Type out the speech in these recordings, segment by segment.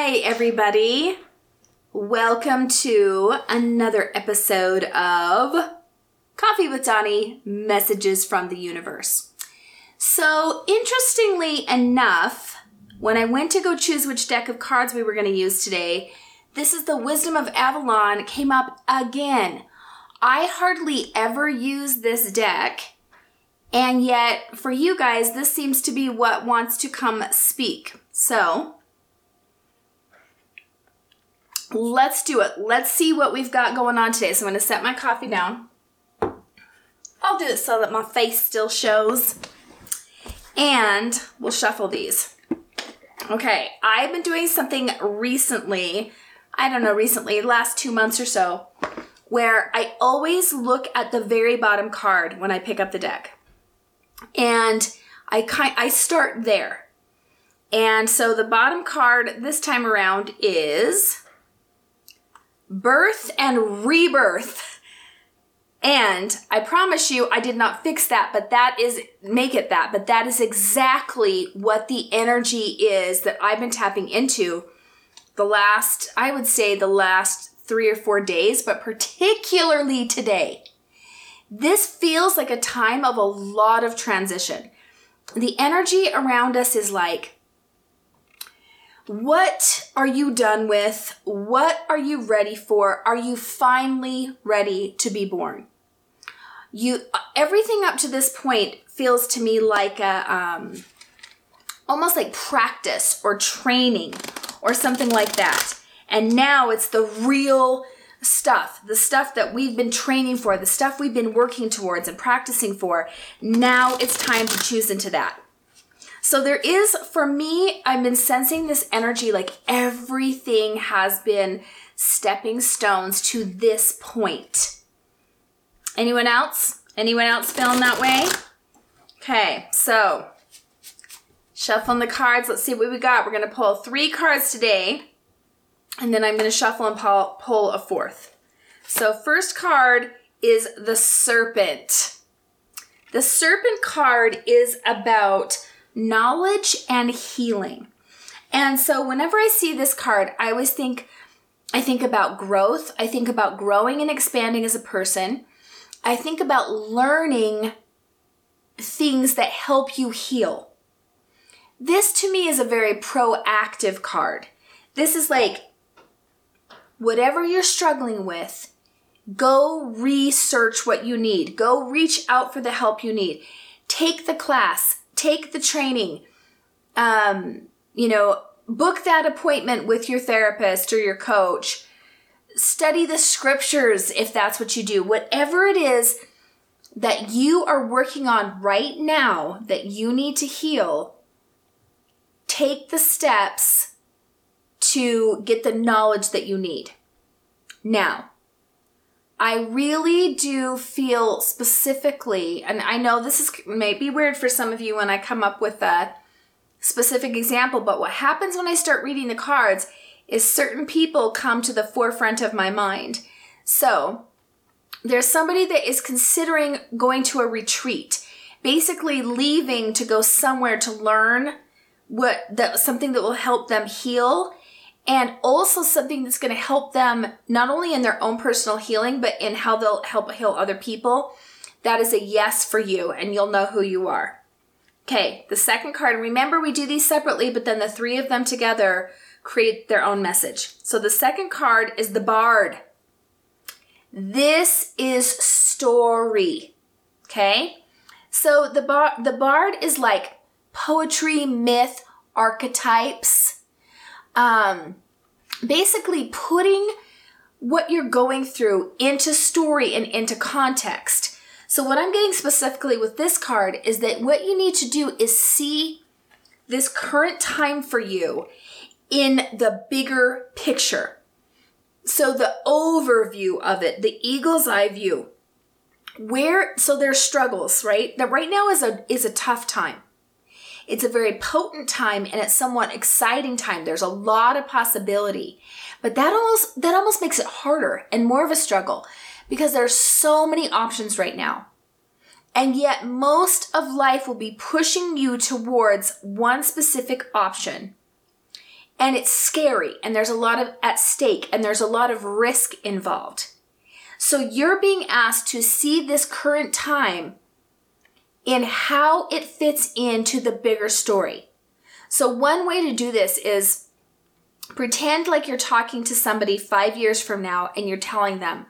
Hi, everybody. Welcome to another episode of Coffee with Dawni Messages from the Universe. So, interestingly enough, when I went to go choose which deck of cards we were going to use today, this is the Wisdom of Avalon came up again. I hardly ever use this deck, and yet for you guys, this seems to be what wants to come speak. So, let's do it. Let's see what we've got going on today. So, I'm going to set my coffee down. I'll do it so that my face still shows. And we'll shuffle these. Okay, I've been doing something recently, I don't know, recently, last two months or so, where I always look at the very bottom card when I pick up the deck. And I kind I start there. And so the bottom card this time around is birth and rebirth. And I promise you, I did not fix that, but that is, make it that, but that is exactly what the energy is that I've been tapping into the last, I would say the last three or four days, but particularly today. This feels like a time of a lot of transition. The energy around us is like, what are you done with? What are you ready for? Are you finally ready to be born? You everything up to this point feels to me like a um, almost like practice or training or something like that. And now it's the real stuff, the stuff that we've been training for, the stuff we've been working towards and practicing for. Now it's time to choose into that. So there is, for me, I've been sensing this energy like everything has been stepping stones to this point. Anyone else? Anyone else feeling that way? Okay, so shuffling the cards. Let's see what we got. We're going to pull three cards today, and then I'm going to shuffle and pull, pull a fourth. So, first card is the Serpent. The Serpent card is about knowledge and healing. And so whenever I see this card, I always think I think about growth, I think about growing and expanding as a person. I think about learning things that help you heal. This to me is a very proactive card. This is like whatever you're struggling with, go research what you need. Go reach out for the help you need. Take the class, take the training, um, you know, book that appointment with your therapist or your coach, study the scriptures if that's what you do. Whatever it is that you are working on right now that you need to heal, take the steps to get the knowledge that you need. Now, I really do feel specifically, and I know this is maybe weird for some of you when I come up with a specific example, but what happens when I start reading the cards is certain people come to the forefront of my mind. So, there's somebody that is considering going to a retreat, basically leaving to go somewhere to learn what that something that will help them heal and also something that's going to help them not only in their own personal healing, but in how they'll help heal other people. That is a yes for you, and you'll know who you are. Okay, the second card, remember we do these separately, but then the three of them together create their own message. So the second card is the Bard. This is story. Okay? So the bar the bard is like poetry, myth, archetypes um, basically putting what you're going through into story and into context. So, what I'm getting specifically with this card is that what you need to do is see this current time for you in the bigger picture. So, the overview of it, the eagle's eye view. Where, so there's struggles, right? That right now is a, is a tough time. It's a very potent time and it's somewhat exciting time. There's a lot of possibility. But that almost that almost makes it harder and more of a struggle because there's so many options right now. And yet most of life will be pushing you towards one specific option. and it's scary and there's a lot of at stake and there's a lot of risk involved. So you're being asked to see this current time in how it fits into the bigger story. So one way to do this is pretend like you're talking to somebody 5 years from now and you're telling them,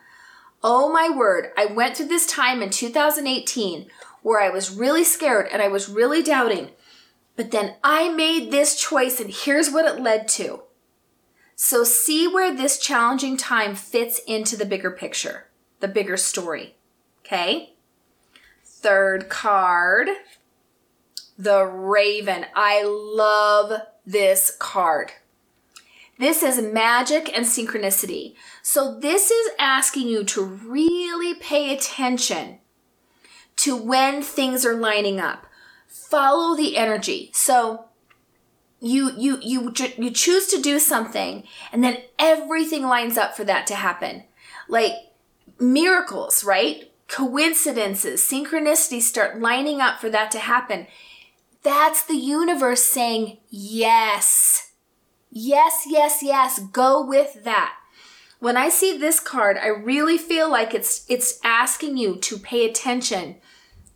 "Oh my word, I went through this time in 2018 where I was really scared and I was really doubting." But then I made this choice and here's what it led to. So see where this challenging time fits into the bigger picture, the bigger story. Okay? Third card, the Raven. I love this card. This is magic and synchronicity. So this is asking you to really pay attention to when things are lining up follow the energy. So you you you you choose to do something and then everything lines up for that to happen. Like miracles, right? Coincidences, synchronicities start lining up for that to happen. That's the universe saying, yes. Yes, yes, yes, go with that. When I see this card, I really feel like it's it's asking you to pay attention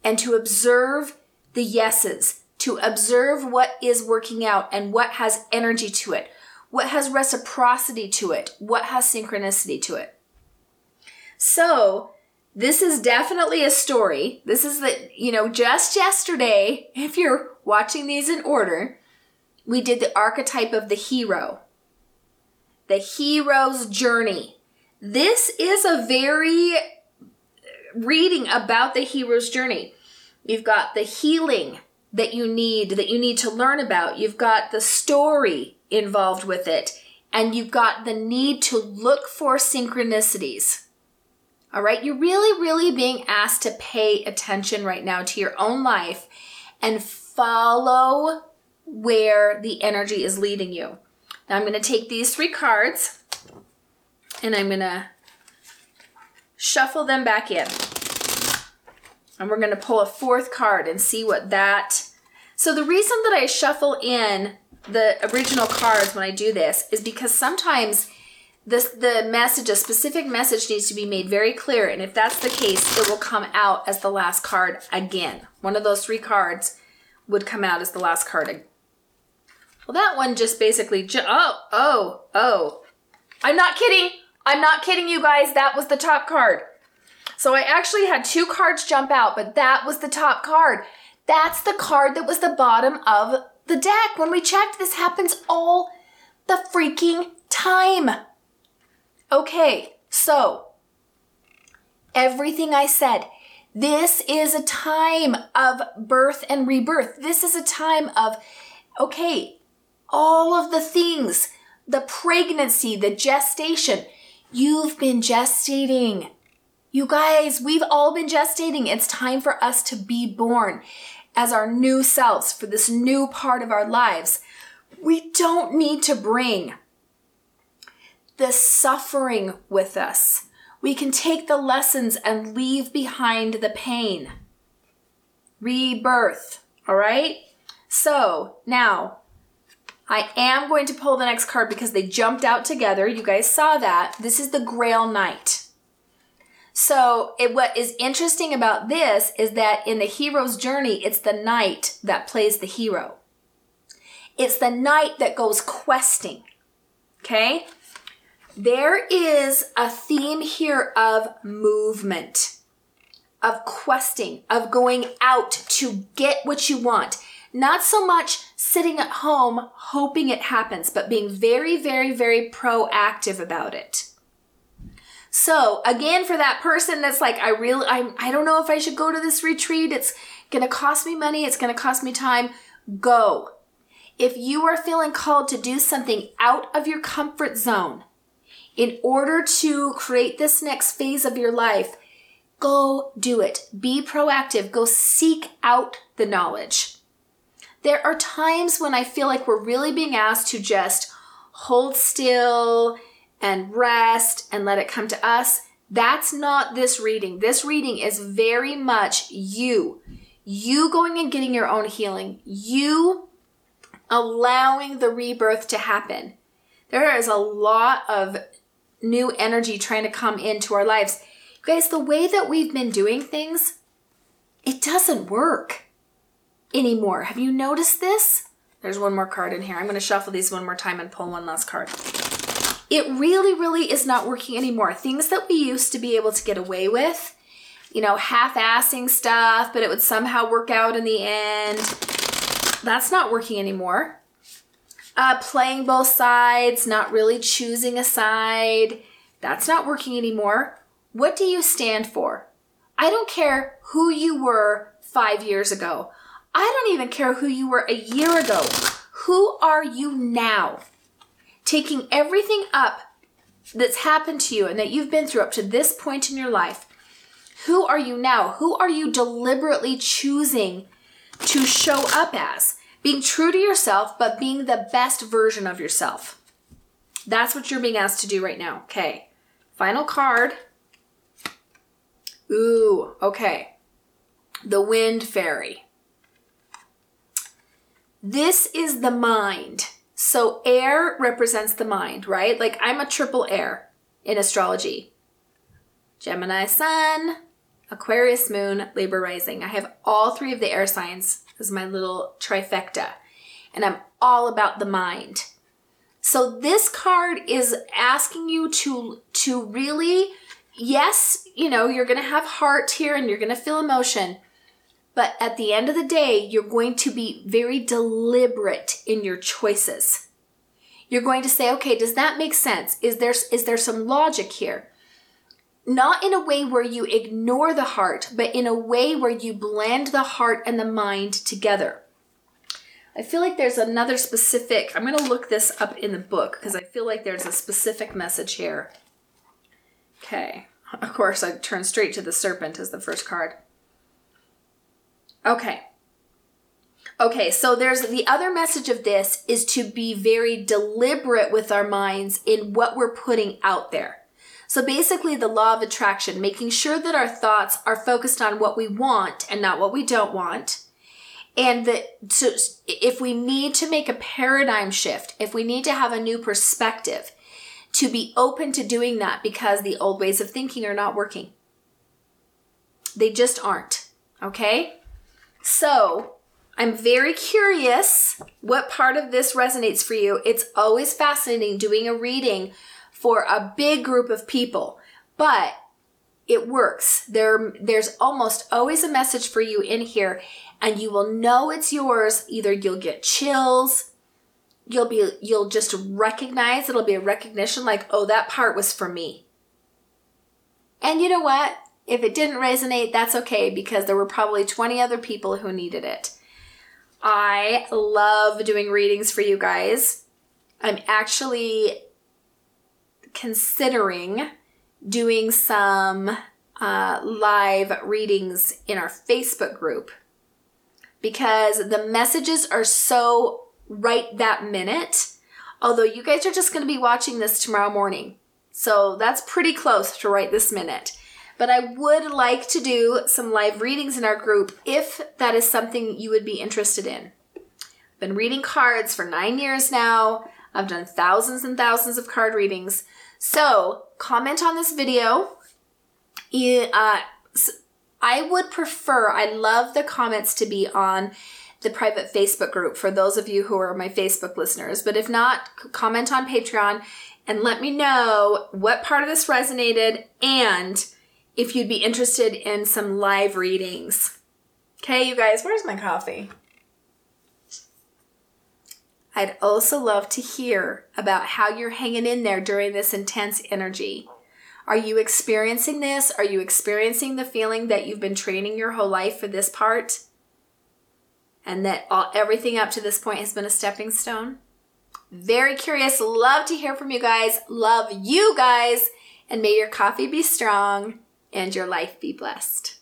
and to observe the yeses, to observe what is working out and what has energy to it, what has reciprocity to it, what has synchronicity to it. So, this is definitely a story. This is the, you know, just yesterday, if you're watching these in order, we did the archetype of the hero, the hero's journey. This is a very reading about the hero's journey. You've got the healing that you need, that you need to learn about. You've got the story involved with it. And you've got the need to look for synchronicities. All right. You're really, really being asked to pay attention right now to your own life and follow where the energy is leading you. Now I'm going to take these three cards and I'm going to shuffle them back in. And we're going to pull a fourth card and see what that. So the reason that I shuffle in the original cards when I do this is because sometimes this the message, a specific message needs to be made very clear. And if that's the case, it will come out as the last card again. One of those three cards would come out as the last card. Well, that one just basically, ju- oh, oh, oh. I'm not kidding. I'm not kidding you guys. That was the top card. So I actually had two cards jump out, but that was the top card. That's the card that was the bottom of the deck. When we checked, this happens all the freaking time. Okay, so everything I said, this is a time of birth and rebirth. This is a time of, okay, all of the things, the pregnancy, the gestation. You've been gestating. You guys, we've all been gestating. It's time for us to be born as our new selves for this new part of our lives. We don't need to bring the suffering with us. We can take the lessons and leave behind the pain. Rebirth, all right? So now I am going to pull the next card because they jumped out together. You guys saw that. This is the Grail Knight. So, it, what is interesting about this is that in the hero's journey, it's the knight that plays the hero. It's the knight that goes questing. Okay? There is a theme here of movement, of questing, of going out to get what you want. Not so much sitting at home hoping it happens, but being very, very, very proactive about it. So again, for that person that's like, I really, I, I don't know if I should go to this retreat. It's going to cost me money. It's going to cost me time. Go. If you are feeling called to do something out of your comfort zone in order to create this next phase of your life, go do it. Be proactive. Go seek out the knowledge. There are times when I feel like we're really being asked to just hold still and rest and let it come to us. That's not this reading. This reading is very much you. You going and getting your own healing. You allowing the rebirth to happen. There is a lot of new energy trying to come into our lives. You Guys, the way that we've been doing things, it doesn't work anymore. Have you noticed this? There's one more card in here. I'm going to shuffle these one more time and pull one last card. It really, really is not working anymore. Things that we used to be able to get away with, you know, half assing stuff, but it would somehow work out in the end. That's not working anymore. Uh, playing both sides, not really choosing a side. That's not working anymore. What do you stand for? I don't care who you were five years ago. I don't even care who you were a year ago. Who are you now? Taking everything up that's happened to you and that you've been through up to this point in your life. Who are you now? Who are you deliberately choosing to show up as? Being true to yourself, but being the best version of yourself. That's what you're being asked to do right now. Okay. Final card. Ooh, okay. The Wind Fairy. This is the mind. So air represents the mind, right? Like I'm a triple air in astrology. Gemini sun, Aquarius moon, Libra rising. I have all three of the air signs as my little trifecta. And I'm all about the mind. So this card is asking you to to really yes, you know, you're going to have heart here and you're going to feel emotion, but at the end of the day, you're going to be very deliberate in your choices. You're going to say, okay, does that make sense? Is there, is there some logic here? Not in a way where you ignore the heart, but in a way where you blend the heart and the mind together. I feel like there's another specific, I'm going to look this up in the book because I feel like there's a specific message here. Okay. Of course, I turn straight to the serpent as the first card. Okay. Okay, so there's the other message of this is to be very deliberate with our minds in what we're putting out there. So basically, the law of attraction, making sure that our thoughts are focused on what we want and not what we don't want. And that so if we need to make a paradigm shift, if we need to have a new perspective, to be open to doing that because the old ways of thinking are not working. They just aren't. Okay? So, I'm very curious what part of this resonates for you. It's always fascinating doing a reading for a big group of people, but it works. There, there's almost always a message for you in here, and you will know it's yours. Either you'll get chills, you'll be, you'll just recognize, it'll be a recognition like, oh, that part was for me. And you know what? If it didn't resonate, that's okay because there were probably 20 other people who needed it. I love doing readings for you guys. I'm actually considering doing some uh, live readings in our Facebook group because the messages are so right that minute. Although you guys are just going to be watching this tomorrow morning. So that's pretty close to right this minute but I would like to do some live readings in our group if that is something you would be interested in. I've been reading cards for nine years now. I've done thousands and thousands of card readings. So comment on this video. Uh, I would prefer, I love the comments to be on the private Facebook group for those of you who are my Facebook listeners. But if not, comment on Patreon and let me know what part of this resonated and if you'd be interested in some live readings. Okay, you guys, where's my coffee? I'd also love to hear about how you're hanging in there during this intense energy. Are you experiencing this? Are you experiencing the feeling that you've been training your whole life for this part? And that all, everything up to this point has been a stepping stone? Very curious. Love to hear from you guys. Love you guys. And may your coffee be strong and your life be blessed.